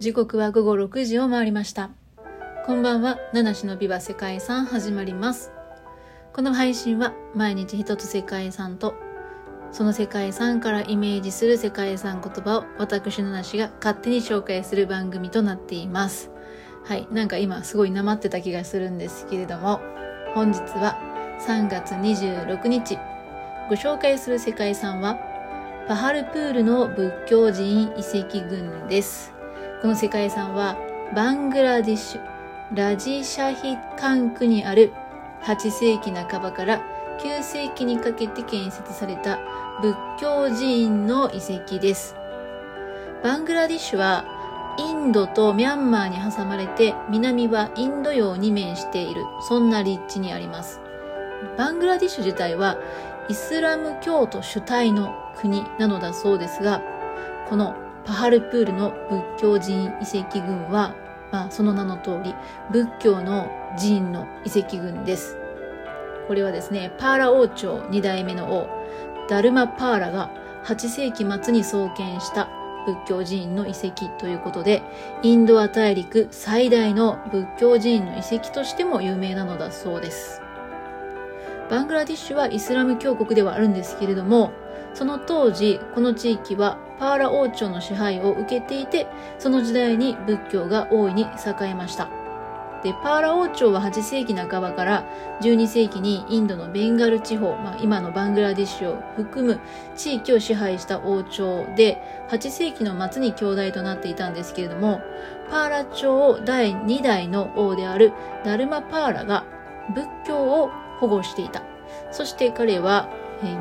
時刻は午後6時を回りました。こんばんは。七種のビバ世界遺産始まります。この配信は毎日一つ世界遺産とその世界遺産からイメージする世界遺産言葉を私のなしが勝手に紹介する番組となっています。はい。なんか今すごいなまってた気がするんですけれども本日は3月26日ご紹介する世界遺産はパハルプールの仏教寺院遺跡群です。この世界遺産はバングラディッシュラジシャヒカンクにある8世紀半ばから9世紀にかけて建設された仏教寺院の遺跡です。バングラディッシュはインドとミャンマーに挟まれて南はインド洋に面しているそんな立地にあります。バングラディッシュ自体はイスラム教徒主体の国なのだそうですが、このパハルプールの仏教寺院遺跡群は、まあ、その名の通り仏教の寺院の遺跡群です。これはですね、パーラ王朝2代目の王、ダルマパーラが8世紀末に創建した仏教寺院の遺跡ということで、インドア大陸最大の仏教寺院の遺跡としても有名なのだそうです。バングラディッシュはイスラム教国ではあるんですけれども、その当時、この地域はパーラ王朝の支配を受けていて、その時代に仏教が大いに栄えました。で、パーラ王朝は8世紀半ばから12世紀にインドのベンガル地方、まあ、今のバングラディッシュを含む地域を支配した王朝で、8世紀の末に兄弟となっていたんですけれども、パーラ朝第2代の王であるダルマパーラが仏教を保護していた。そして彼は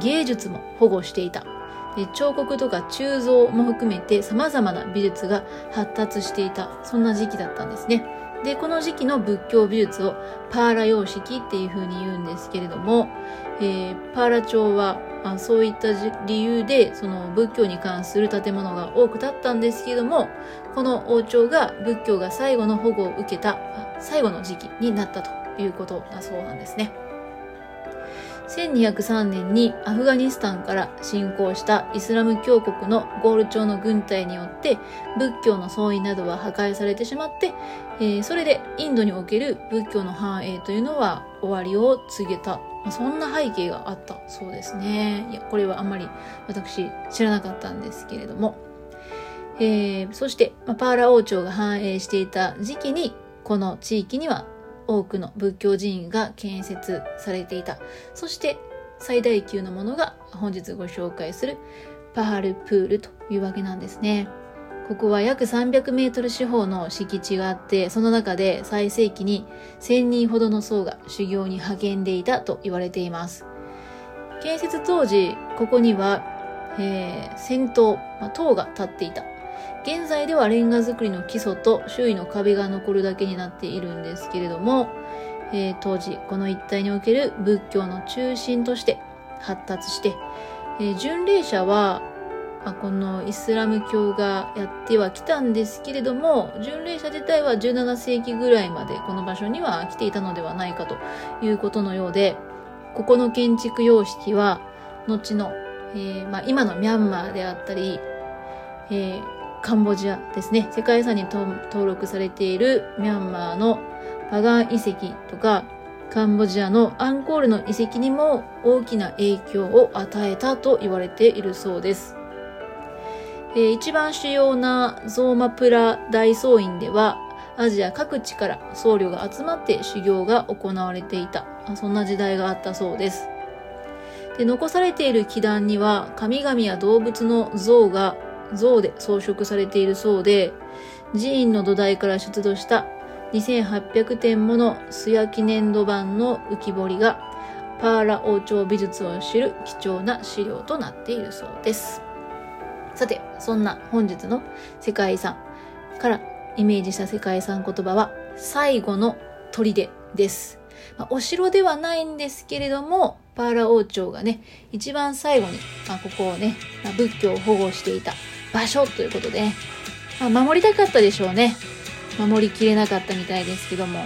芸術も保護していた。で彫刻とか鋳造も含めて様々な美術が発達していた、そんな時期だったんですね。で、この時期の仏教美術をパーラ様式っていう風に言うんですけれども、えー、パーラ朝はあそういった理由でその仏教に関する建物が多く建ったんですけれども、この王朝が仏教が最後の保護を受けた最後の時期になったということだそうなんですね。1203年にアフガニスタンから侵攻したイスラム教国のゴール朝の軍隊によって仏教の総意などは破壊されてしまって、えー、それでインドにおける仏教の繁栄というのは終わりを告げた、まあ、そんな背景があったそうですね。いや、これはあんまり私知らなかったんですけれども。えー、そして、まあ、パーラ王朝が繁栄していた時期にこの地域には多くの仏教寺院が建設されていた。そして最大級のものが本日ご紹介するパハルプールというわけなんですね。ここは約300メートル四方の敷地があって、その中で最盛期に1000人ほどの僧が修行に励んでいたと言われています。建設当時、ここには、えー、戦闘、まあ、塔が立っていた。現在ではレンガ造りの基礎と周囲の壁が残るだけになっているんですけれども、えー、当時この一帯における仏教の中心として発達して、えー、巡礼者はあこのイスラム教がやってはきたんですけれども巡礼者自体は17世紀ぐらいまでこの場所には来ていたのではないかということのようでここの建築様式は後の、えーまあ、今のミャンマーであったり、えーカンボジアですね。世界遺産に登録されているミャンマーのパガン遺跡とか、カンボジアのアンコールの遺跡にも大きな影響を与えたと言われているそうです。えー、一番主要なゾーマプラ大僧院では、アジア各地から僧侶が集まって修行が行われていた。そんな時代があったそうです。で残されている祈壇には神々や動物の像が像で装飾されているそうで、寺院の土台から出土した2800点もの素焼き粘土板の浮き彫りがパーラ王朝美術を知る貴重な資料となっているそうです。さて、そんな本日の世界遺産からイメージした世界遺産言葉は最後の砦です。まあ、お城ではないんですけれども、パーラ王朝がね、一番最後に、まあ、ここをね、まあ、仏教を保護していた場所ということで、まあ、守りたかったでしょうね。守りきれなかったみたいですけども、